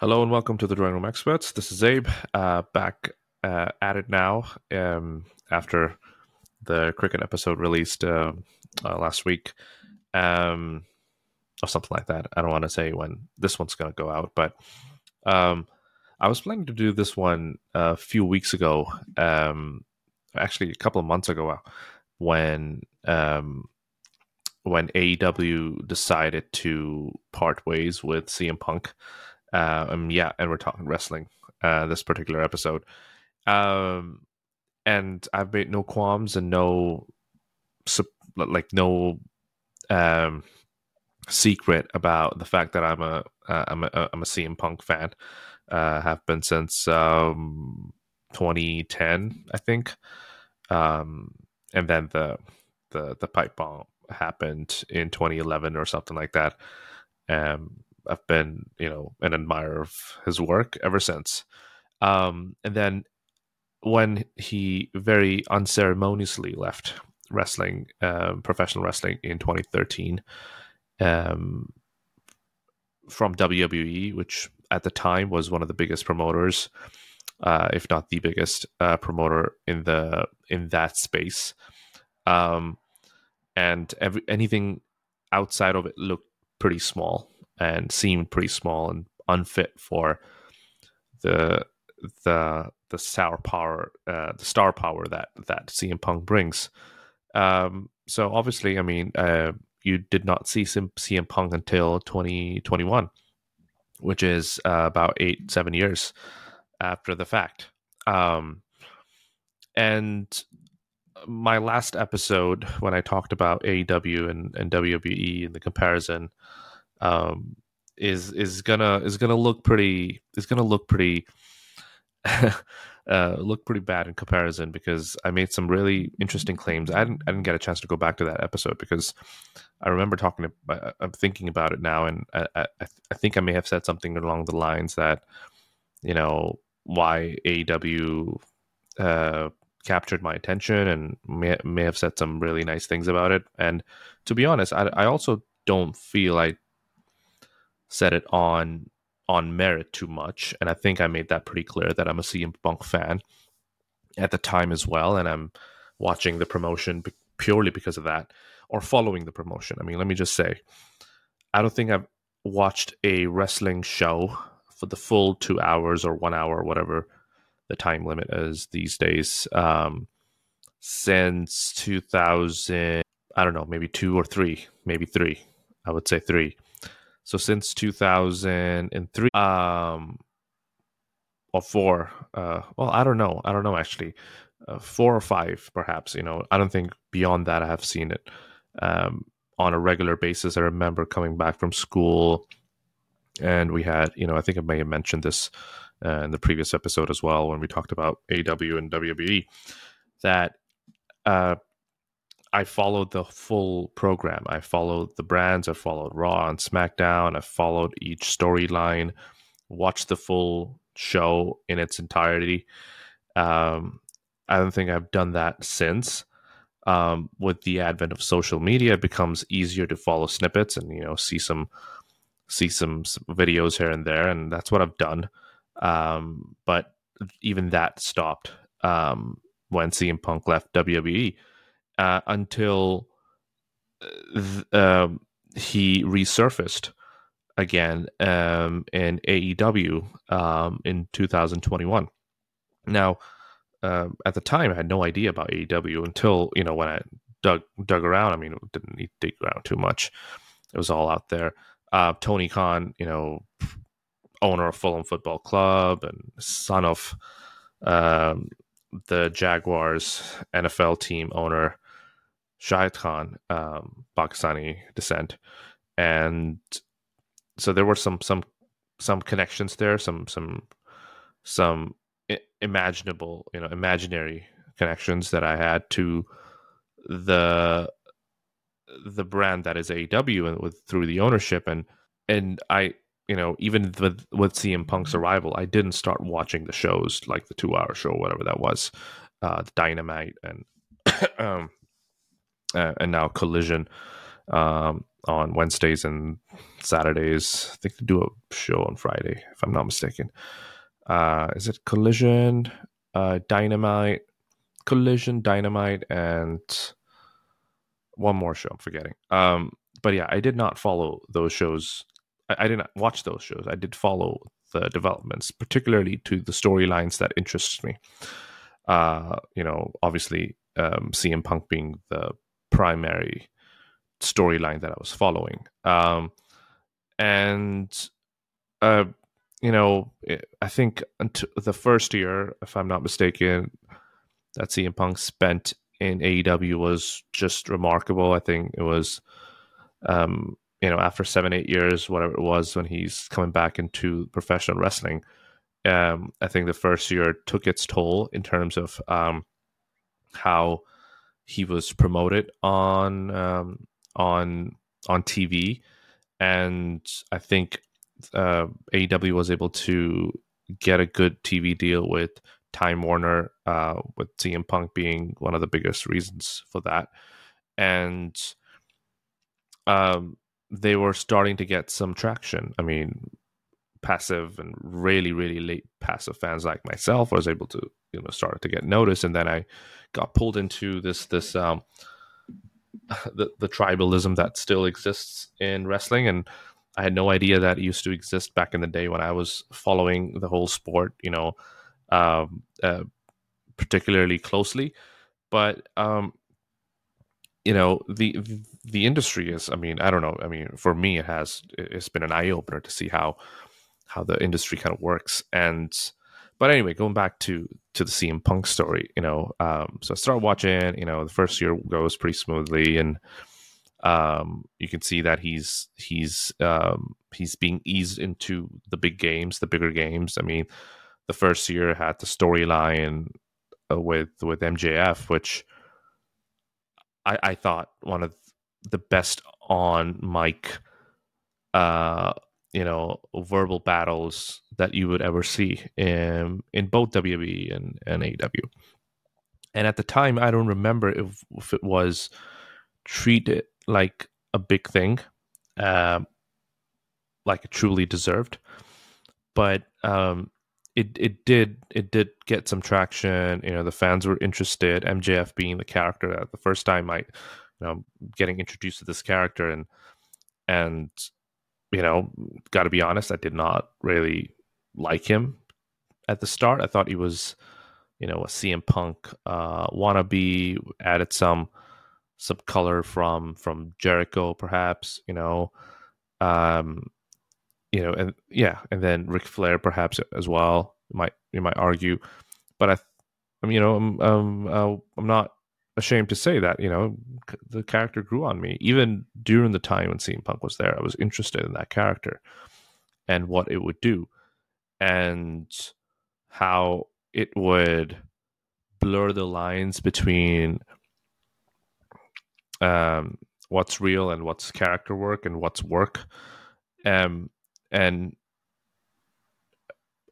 Hello and welcome to the Drawing Room Experts. This is Zaib, uh, back uh, at it now um, after the cricket episode released uh, uh last week, um, or something like that. I don't want to say when this one's going to go out, but um, I was planning to do this one a few weeks ago, um, actually a couple of months ago, when um, when AEW decided to part ways with CM Punk. Uh, um, yeah, and we're talking wrestling uh, this particular episode. Um, and I've made no qualms and no like no um secret about the fact that I'm a uh, a I'm a CM Punk fan. Uh, have been since um 2010, I think. Um, and then the the the pipe bomb happened in 2011 or something like that. Um, I've been, you know, an admirer of his work ever since. Um, and then when he very unceremoniously left wrestling, um, professional wrestling in 2013, um, from WWE, which at the time was one of the biggest promoters, uh, if not the biggest uh, promoter in the in that space. Um, and every, anything outside of it looked pretty small and seemed pretty small and unfit for the the the sour power, uh, the star power that that CM Punk brings. Um, so obviously, I mean, uh, you did not see CM Punk until 2021, which is uh, about eight seven years after the fact. Um, and my last episode when I talked about AEW and, and WWE and the comparison um, is is gonna is gonna look pretty is gonna look pretty uh, look pretty bad in comparison because I made some really interesting claims. I didn't I didn't get a chance to go back to that episode because I remember talking to uh, I'm thinking about it now and I, I, I think I may have said something along the lines that you know why AEW uh, captured my attention and may, may have said some really nice things about it. And to be honest, I, I also don't feel I said it on on merit too much, and I think I made that pretty clear that I'm a CM Punk fan at the time as well, and I'm watching the promotion purely because of that, or following the promotion. I mean, let me just say, I don't think I've watched a wrestling show for the full two hours or one hour, or whatever the time limit is these days, um, since 2000. I don't know, maybe two or three, maybe three. I would say three. So since 2003, um, or four, uh, well, I don't know. I don't know actually. Uh, four or five, perhaps. You know, I don't think beyond that I have seen it um, on a regular basis. I remember coming back from school, and we had, you know, I think I may have mentioned this uh, in the previous episode as well when we talked about AW and WWE that uh, I followed the full program. I followed the brands. I followed Raw and SmackDown. I followed each storyline, watched the full show in its entirety. Um, I don't think I've done that since. Um, with the advent of social media, it becomes easier to follow snippets and you know see some see some, some videos here and there, and that's what I've done. Um, but even that stopped um, when CM Punk left WWE uh, until uh, he resurfaced again um, in AEW um, in 2021. Now, uh, at the time, I had no idea about AEW until you know when I dug dug around. I mean, it didn't need to dig around too much; it was all out there. Uh, Tony Khan, you know, owner of Fulham Football Club and son of um, the Jaguars NFL team owner Shahid Khan, um, Pakistani descent, and so there were some some some connections there, some some some imaginable, you know, imaginary connections that I had to the the brand that is AEW and with through the ownership. And and I you know even with with CM Punk's arrival, I didn't start watching the shows like the two hour show, whatever that was, uh, Dynamite and um, uh, and now Collision um, on Wednesdays and Saturdays. I think they do a show on Friday, if I'm not mistaken. Uh, is it Collision, uh, Dynamite, Collision, Dynamite, and one more show I'm forgetting. Um, but yeah, I did not follow those shows. I, I did not watch those shows. I did follow the developments, particularly to the storylines that interest me. Uh, you know, obviously, um, CM Punk being the primary storyline that I was following. Um, and, uh, you know, I think until the first year, if I'm not mistaken, that CM Punk spent in AEW was just remarkable. I think it was, um, you know, after seven, eight years, whatever it was, when he's coming back into professional wrestling, um, I think the first year took its toll in terms of um, how he was promoted on um, on on TV, and I think uh, AEW was able to get a good TV deal with Time Warner, uh, with CM Punk being one of the biggest reasons for that, and um, they were starting to get some traction. I mean, passive and really, really late passive fans like myself was able to, you know, started to get noticed, and then I got pulled into this this um, the the tribalism that still exists in wrestling, and I had no idea that it used to exist back in the day when I was following the whole sport, you know, um, uh, particularly closely. But um, you know, the the industry is. I mean, I don't know. I mean, for me, it has it's been an eye opener to see how how the industry kind of works and but anyway, going back to to the CM Punk story, you know, um, so I start watching. You know, the first year goes pretty smoothly, and um, you can see that he's he's um, he's being eased into the big games, the bigger games. I mean, the first year had the storyline uh, with with MJF, which I, I thought one of the best on mic uh you know verbal battles that you would ever see in in both WWE and, and AEW. And at the time, I don't remember if, if it was treated like a big thing, uh, like it truly deserved. But um, it it did it did get some traction. You know, the fans were interested. MJF being the character that the first time I, you know, getting introduced to this character and and you know, got to be honest, I did not really like him at the start. I thought he was, you know, a CM Punk uh, wannabe. Added some some color from from Jericho, perhaps. You know, um, you know, and yeah, and then Ric Flair, perhaps as well. You might you might argue, but I, I mean, you know, I'm uh, I'm not ashamed to say that you know the character grew on me even during the time when CM Punk was there. I was interested in that character and what it would do, and how it would blur the lines between um, what's real and what's character work and what's work. Um, and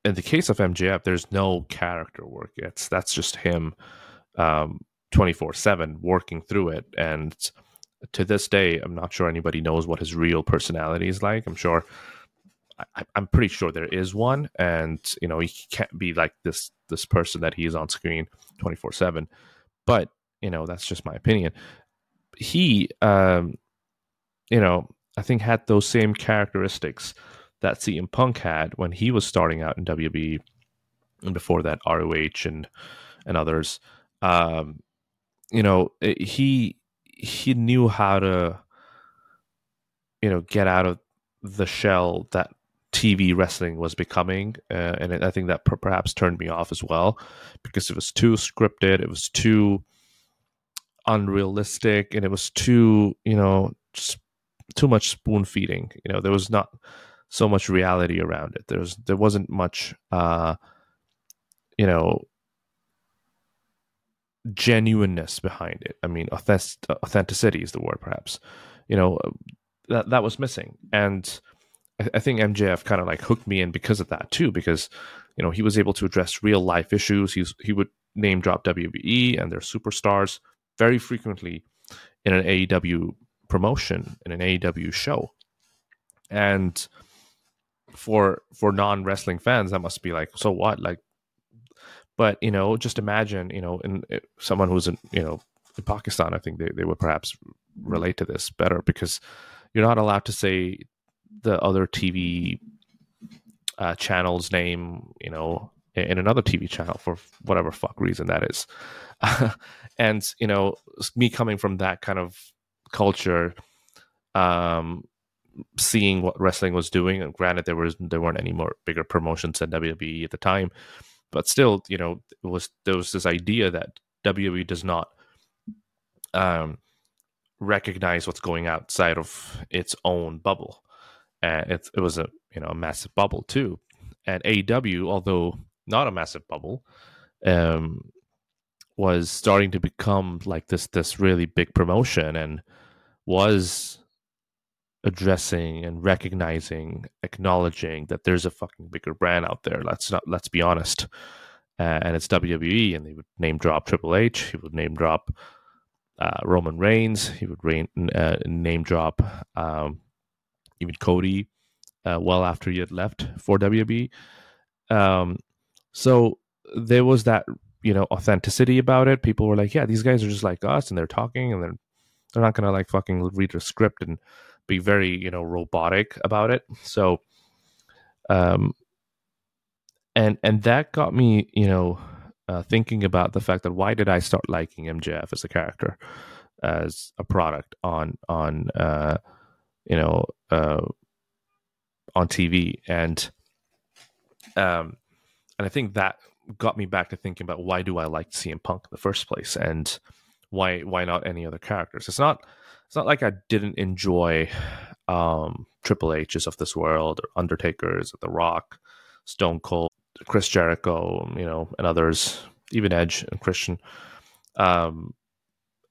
in the case of MJF, there's no character work. It's that's just him um, 24 7 working through it. And to this day, I'm not sure anybody knows what his real personality is like. I'm sure, I, am pretty sure there is one. And, you know, he can't be like this, this person that he is on screen 24 7. But, you know, that's just my opinion. He, um, you know, I think had those same characteristics that CM Punk had when he was starting out in WWE and before that ROH and and others. Um, you know eh, he he knew how to you know get out of the shell that TV wrestling was becoming, uh, and I think that per- perhaps turned me off as well because it was too scripted, it was too unrealistic, and it was too you know too much spoon feeding. You know, there was not so much reality around it. There was there wasn't much uh, you know genuineness behind it. I mean, authentic- authenticity is the word, perhaps. You know, that that was missing, and I, I think MJF kind of like hooked me in because of that too, because you know he was able to address real life issues. He's he would name drop WWE and their superstars very frequently in an AEW promotion in an AEW show, and for for non wrestling fans, that must be like so what like. But you know, just imagine you know, in, in someone who's in you know in Pakistan, I think they, they would perhaps relate to this better because you're not allowed to say the other TV uh, channel's name, you know, in another TV channel for whatever fuck reason that is. and you know, me coming from that kind of culture, um, seeing what wrestling was doing, and granted there was there weren't any more bigger promotions than WWE at the time, but still, you know, was there was this idea that WWE does not um, recognize what's going outside of its own bubble and it, it was a you know a massive bubble too. And AEW, although not a massive bubble, um, was starting to become like this this really big promotion and was addressing and recognizing, acknowledging that there's a fucking bigger brand out there. Let's not let's be honest. Uh, and it's WWE, and they would name drop Triple H. He would name drop uh, Roman Reigns. He would rain, uh, name drop um, even Cody, uh, well after he had left for WWE. Um, so there was that you know authenticity about it. People were like, yeah, these guys are just like us, and they're talking, and they're they're not gonna like fucking read a script and be very you know robotic about it. So, um, and and that got me you know uh, thinking about the fact that why did I start liking MJF as a character, as a product on on uh, you know, uh, on TV, and um, and I think that got me back to thinking about why do I like CM Punk in the first place, and why why not any other characters? It's not it's not like I didn't enjoy um, Triple H's of this world, or Undertaker's, or The Rock, Stone Cold, Chris Jericho, you know, and others, even Edge and Christian. Um,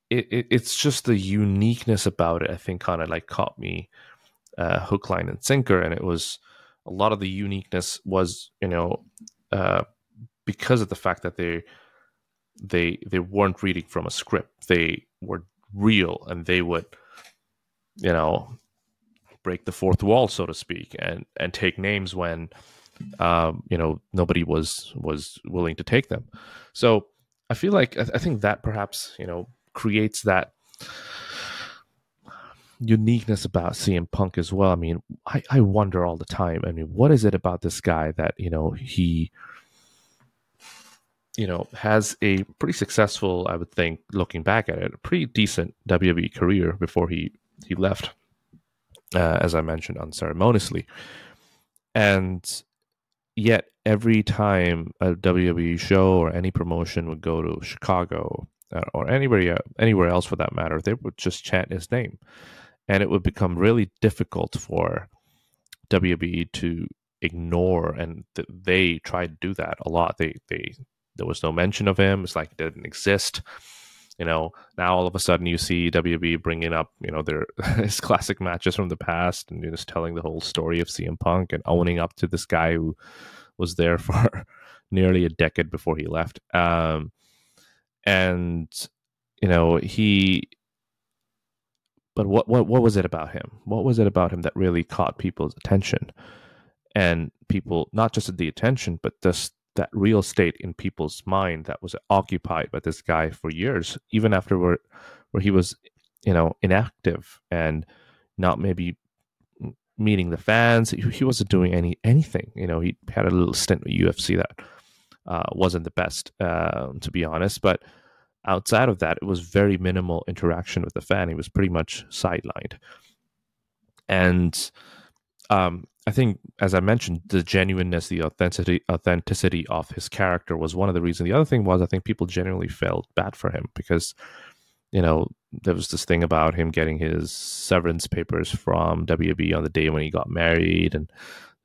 it, it, it's just the uniqueness about it. I think kind of like caught me uh, hook, line, and sinker, and it was a lot of the uniqueness was you know uh, because of the fact that they they they weren't reading from a script. They were real, and they would you know break the fourth wall, so to speak, and and take names when um, you know nobody was was willing to take them. So I feel like I, think that perhaps you know creates that uniqueness about CM Punk as well. I mean, I, I wonder all the time. I mean, what is it about this guy that, you know, he, you know, has a pretty successful, I would think, looking back at it, a pretty decent WWE career before he, he left, uh, as I mentioned, unceremoniously. And yet, every time a WWE show or any promotion would go to Chicago uh, or anywhere anywhere else for that matter, they would just chant his name, and it would become really difficult for WWE to ignore, and th- they tried to do that a lot. They they there was no mention of him. It's like it didn't exist. You know, now all of a sudden you see WWE bringing up, you know, their his classic matches from the past and just telling the whole story of CM Punk and owning up to this guy who was there for nearly a decade before he left. Um, and you know he but what what what was it about him what was it about him that really caught people's attention and people not just the attention but this that real estate in people's mind that was occupied by this guy for years even after where, where he was you know inactive and not maybe meeting the fans he, wasn't doing any anything you know he had a little stint with ufc that uh, wasn't the best, uh, to be honest. But outside of that, it was very minimal interaction with the fan. He was pretty much sidelined. And um, I think, as I mentioned, the genuineness, the authenticity, authenticity of his character was one of the reasons. The other thing was, I think people genuinely felt bad for him because, you know, there was this thing about him getting his severance papers from WWE on the day when he got married, and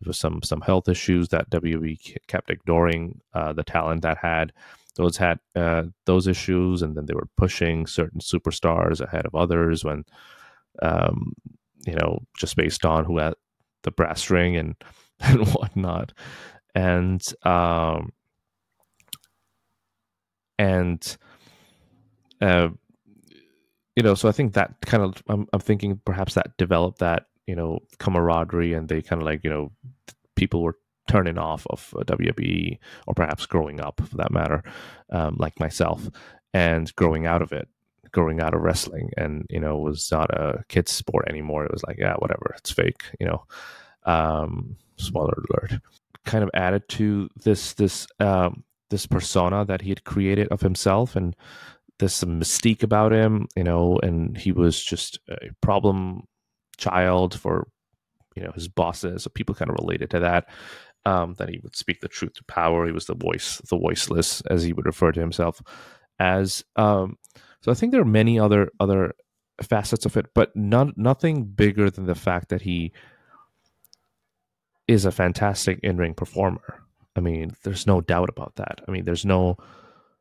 there was some some health issues that WWE kept ignoring uh, the talent that had, those had uh, those issues, and then they were pushing certain superstars ahead of others when, um, you know, just based on who had the brass ring and and whatnot, and um, and uh, you know, so I think that kind of I'm, I'm thinking perhaps that developed that you know camaraderie, and they kind of like you know people were turning off of WWE or perhaps growing up for that matter, um, like myself, and growing out of it, growing out of wrestling, and you know was not a kids sport anymore. It was like yeah, whatever, it's fake, you know. Um, spoiler alert. Kind of added to this this um, this persona that he had created of himself and there's some mystique about him, you know, and he was just a problem child for you know his bosses. So people kind of related to that. Um, that he would speak the truth to power. He was the voice, the voiceless, as he would refer to himself as. Um, so I think there are many other other facets of it, but not nothing bigger than the fact that he is a fantastic in ring performer. I mean, there's no doubt about that. I mean, there's no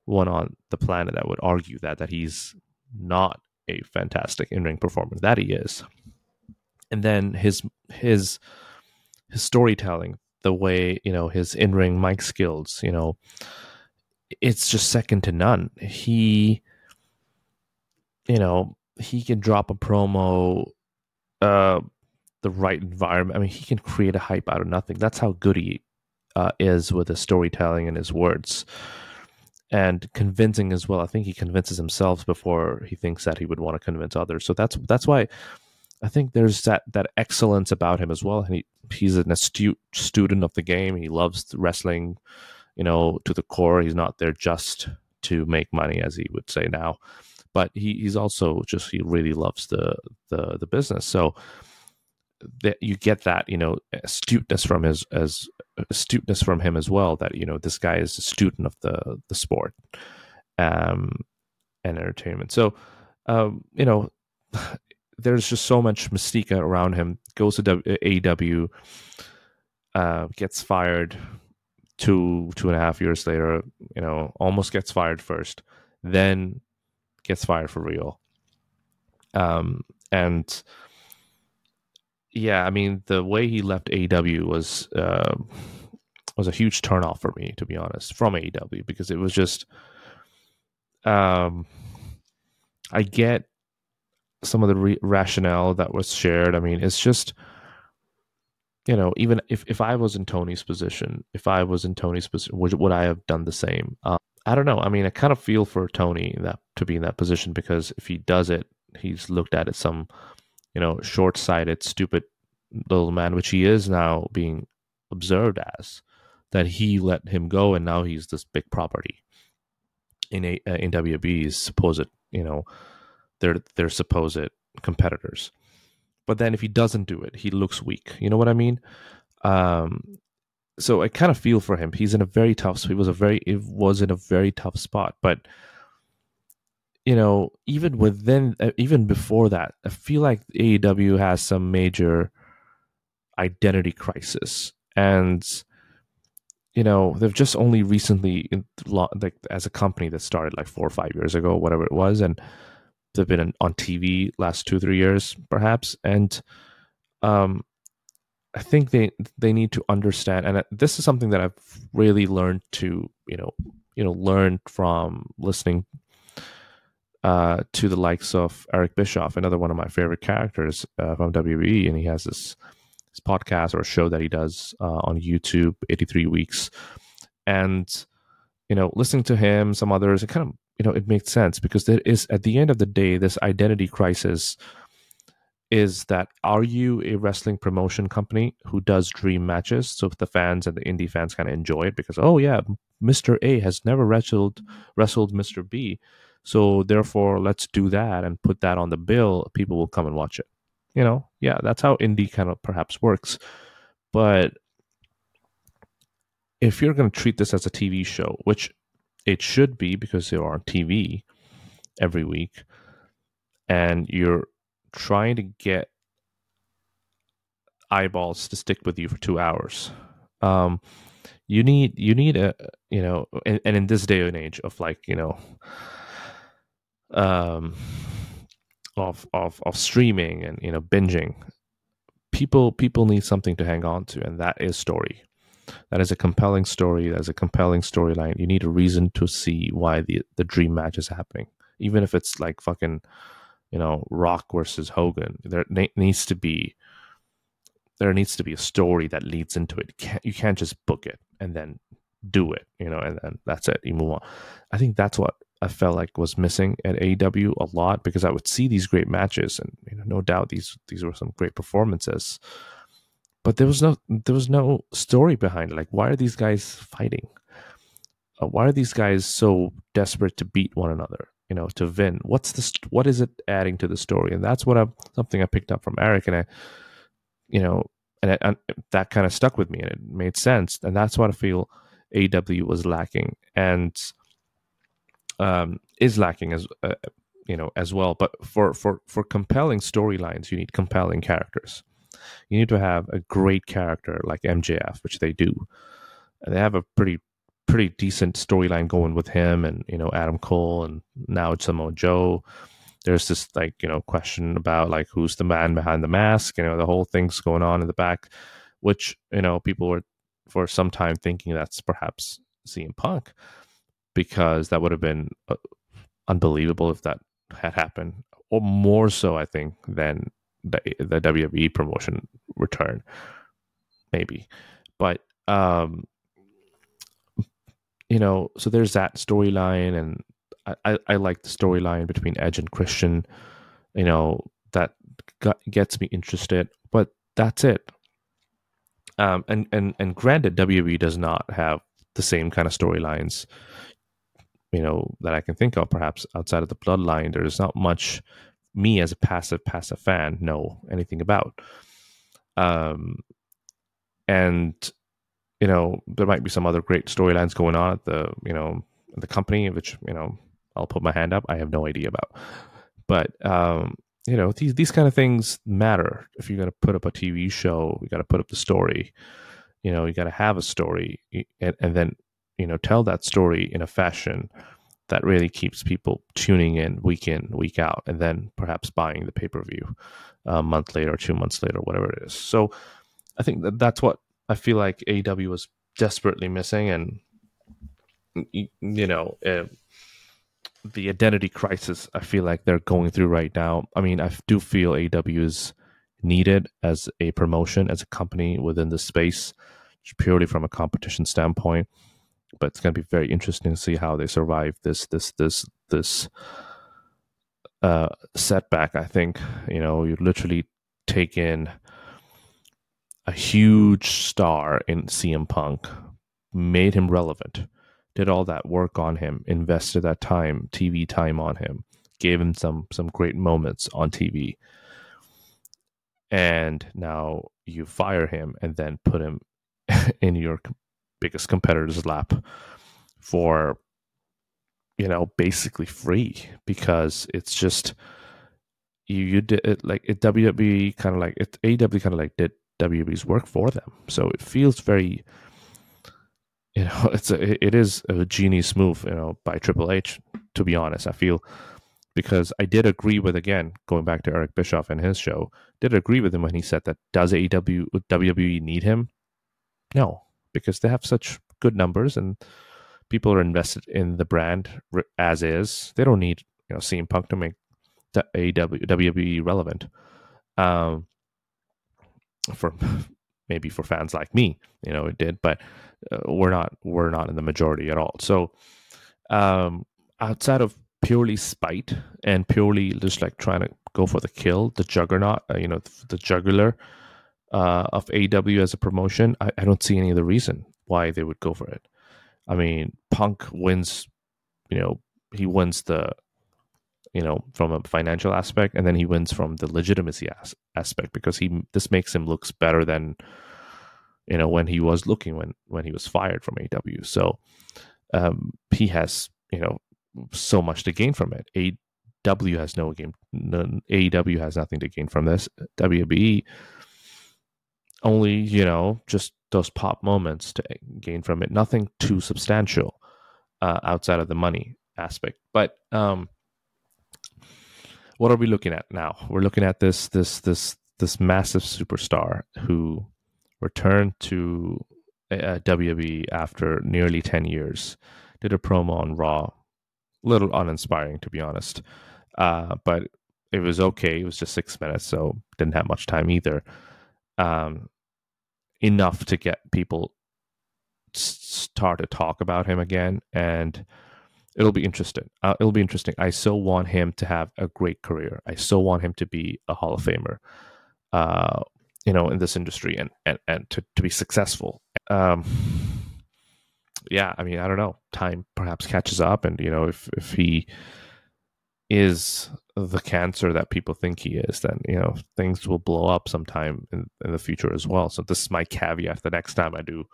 one on the planet that would argue that that he's not a fantastic in-ring performer. That he is. And then his his his storytelling, the way, you know, his in-ring mic skills, you know, it's just second to none. He you know, he can drop a promo uh the right environment. I mean, he can create a hype out of nothing. That's how good he uh, is with his storytelling and his words and convincing as well. I think he convinces himself before he thinks that he would want to convince others. So that's that's why I think there's that that excellence about him as well. And he, he's an astute student of the game. He loves wrestling, you know, to the core. He's not there just to make money, as he would say now, but he, he's also just he really loves the the the business. So that you get that you know astuteness from his as astuteness from him as well that you know this guy is a student of the the sport um and entertainment so um you know there's just so much mystique around him goes to AEW uh gets fired two two and a half years later you know almost gets fired first then gets fired for real um and yeah, I mean the way he left AEW was uh, was a huge turnoff for me, to be honest, from AEW because it was just, um, I get some of the re- rationale that was shared. I mean, it's just, you know, even if if I was in Tony's position, if I was in Tony's position, would would I have done the same? Uh, I don't know. I mean, I kind of feel for Tony that to be in that position because if he does it, he's looked at it some you know, short sighted, stupid little man, which he is now being observed as, that he let him go and now he's this big property in a uh, in WWE's supposed, you know, their their supposed competitors. But then if he doesn't do it, he looks weak. You know what I mean? Um, so I kind of feel for him. He's in a very tough. He was a very. It was in a very tough spot, but you know, even within, uh, even before that, I feel like AEW has some major identity crisis, and you know, they've just only recently, like as a company that started like four or five years ago, whatever it was, and they've been on TV last two three years perhaps, and um, I think they they need to understand, and this is something that I've really learned to you know you know learn from listening uh, to the likes of Eric Bischoff, another one of my favorite characters uh, from WWE, and he has this, this podcast or show that he does uh, on YouTube, 83 Weeks, and you know, listening to him, some others, it kind of you know it makes sense because there is at the end of the day this identity crisis is that are you a wrestling promotion company who does dream matches so the fans and the indie fans kind of enjoy it because oh yeah mr a has never wrestled wrestled mr b so therefore, let's do that and put that on the bill. People will come and watch it. You know, yeah, that's how indie kind of perhaps works. But if you're going to treat this as a TV show, which it should be because you're on TV every week, and you're trying to get eyeballs to stick with you for two hours, um, you need you need a you know and, and in this day and age of like you know um of of of streaming and you know binging people people need something to hang on to and that is story. That is a compelling story. That's a compelling storyline. You need a reason to see why the the dream match is happening. Even if it's like fucking you know rock versus hogan. There needs to be there needs to be a story that leads into it. You can't, you can't just book it and then do it you know and then that's it. You move on. I think that's what I felt like was missing at AEW a lot because I would see these great matches and you know no doubt these these were some great performances. But there was no there was no story behind it. Like why are these guys fighting? Uh, why are these guys so desperate to beat one another you know to Vin. what's this what is it adding to the story and that's what I something I picked up from Eric and I you know and, and that kind of stuck with me and it made sense and that's what I feel AW was lacking and um, is lacking as uh, you know as well. But for for for compelling storylines, you need compelling characters. You need to have a great character like MJF, which they do. And they have a pretty pretty decent storyline going with him and you know Adam Cole and now it's Samoa Joe. There's this like you know question about like who's the man behind the mask. You know the whole thing's going on in the back, which you know people were for some time thinking that's perhaps CM Punk because that would have been uh, unbelievable if that had happened, or more so, I think, than the, the WWE promotion return, maybe. But um, you know, so there's that storyline, and I, I, I like the storyline between Edge and Christian. You know, that got, gets me interested, but that's it. Um, and and and granted, WWE does not have the same kind of storylines you know that I can think of perhaps outside of the bloodline there's not much me as a passive passive fan know anything about um and you know there might be some other great storylines going on at the you know the company which you know I'll put my hand up. I have no idea about. But um you know these these kind of things matter. If you're going to put up a TV show you got to put up the story. You know you got to have a story and, and then you know tell that story in a fashion that really keeps people tuning in week in week out and then perhaps buying the pay-per-view a month later or two months later whatever it is. So i think that that's what i feel like aew was desperately missing and you know uh, the identity crisis i feel like they're going through right now i mean i do feel aew is needed as a promotion as a company within the space purely from a competition standpoint but it's going to be very interesting to see how they survive this this this this uh, setback. I think you know you literally take in a huge star in CM Punk, made him relevant, did all that work on him, invested that time, TV time on him, gave him some some great moments on TV, and now you fire him and then put him in your biggest competitor's lap for you know basically free because it's just you you did it like it WWE kind of like it AEW kind of like did WWE's work for them so it feels very you know it's a it is a genius move you know by Triple H to be honest I feel because I did agree with again going back to Eric Bischoff and his show did agree with him when he said that does AEW WWE need him no because they have such good numbers and people are invested in the brand as is. They don't need you know CM Punk to make the AW WWE relevant. Um, for maybe for fans like me, you know, it did, but uh, we're not we're not in the majority at all. So, um, outside of purely spite and purely just like trying to go for the kill, the juggernaut, uh, you know, the, jugular uh, of AW as a promotion, I, I don't see any other reason why they would go for it. I mean, Punk wins, you know, he wins the, you know, from a financial aspect, and then he wins from the legitimacy as- aspect because he this makes him looks better than, you know, when he was looking when when he was fired from AW. So, um, he has you know so much to gain from it. AW has no game. No, AEW has nothing to gain from this. WWE only you know just those pop moments to gain from it. Nothing too substantial uh, outside of the money aspect. But um, what are we looking at now? We're looking at this this this this massive superstar who returned to uh, WWE after nearly ten years. Did a promo on Raw, little uninspiring to be honest, uh, but it was okay. It was just six minutes, so didn't have much time either. Um, enough to get people start to talk about him again, and it'll be interesting. Uh, it'll be interesting. I so want him to have a great career. I so want him to be a Hall of Famer. Uh, you know, in this industry and and and to to be successful. Um, yeah, I mean, I don't know. Time perhaps catches up, and you know, if if he is the cancer that people think he is, then you know things will blow up sometime in, in the future as well. So this is my caveat. The next time I do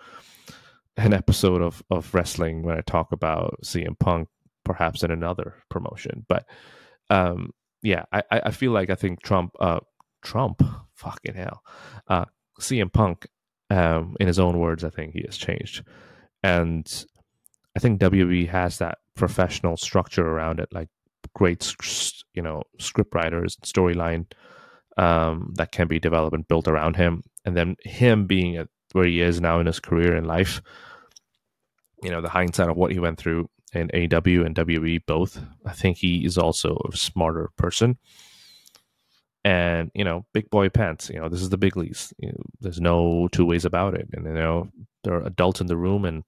an episode of of wrestling, when I talk about CM Punk, perhaps in another promotion, but um, yeah, I I feel like I think Trump uh Trump fucking hell uh CM Punk um in his own words I think he has changed and I think WWE has that professional structure around it like great, you know, script writers, storyline um, that can be developed and built around him. And then him being at where he is now in his career and life, you know, the hindsight of what he went through in AW and WWE both, I think he is also a smarter person. And you know, big boy pants. You know, this is the big leagues. You know, there's no two ways about it. And you know, there are adults in the room, and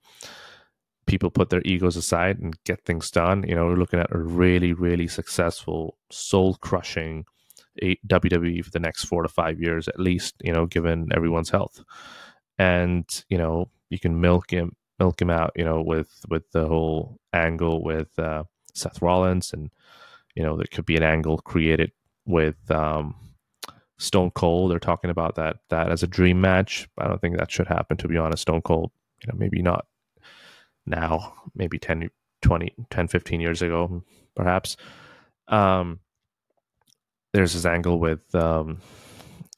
people put their egos aside and get things done. You know, we're looking at a really, really successful, soul crushing WWE for the next four to five years at least, you know, given everyone's health. And, you know, you can milk him milk him out, you know, with with the whole angle with uh, Seth Rollins and you know, there could be an angle created with um, Stone Cold. They're talking about that that as a dream match. I don't think that should happen to be honest. Stone Cold, you know, maybe not now, maybe 10, 20, 10, 15 years ago, perhaps. Um, there's this angle with um,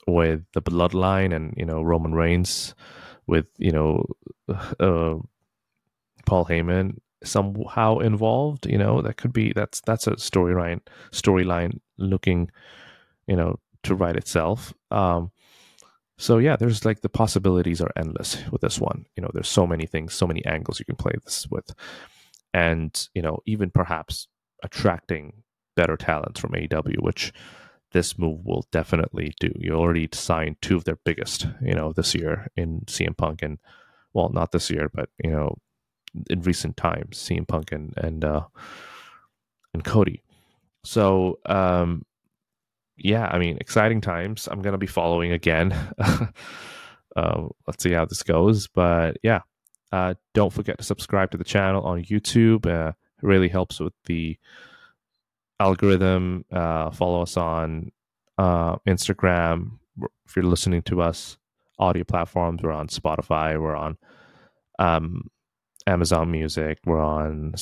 with the bloodline and you know Roman Reigns with you know uh, Paul Heyman somehow involved. You know that could be that's that's a storyline storyline looking you know to write itself. Um, so yeah, there's like the possibilities are endless with this one. You know, there's so many things, so many angles you can play this with, and you know, even perhaps attracting better talents from AEW, which this move will definitely do. You already signed two of their biggest, you know, this year in CM Punk and well, not this year, but you know, in recent times, CM Punk and and uh, and Cody. So um, yeah, I mean, exciting times. I'm to be following again. uh, let's see how this goes. But yeah, uh, don't forget to subscribe to the channel on YouTube. Uh, it really helps with the algorithm. Uh, follow us on uh, Instagram. If you're listening to us, audio platforms, we're on Spotify, we're on um, Amazon Music, we're on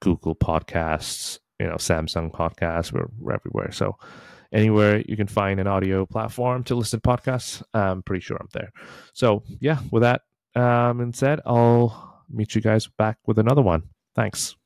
Google Podcasts, you know, Samsung Podcasts, we're, we're everywhere. So, anywhere you can find an audio platform to listen to podcasts. I'm pretty sure I'm there. So yeah, with that um, and said, I'll meet you guys back with another one. Thanks.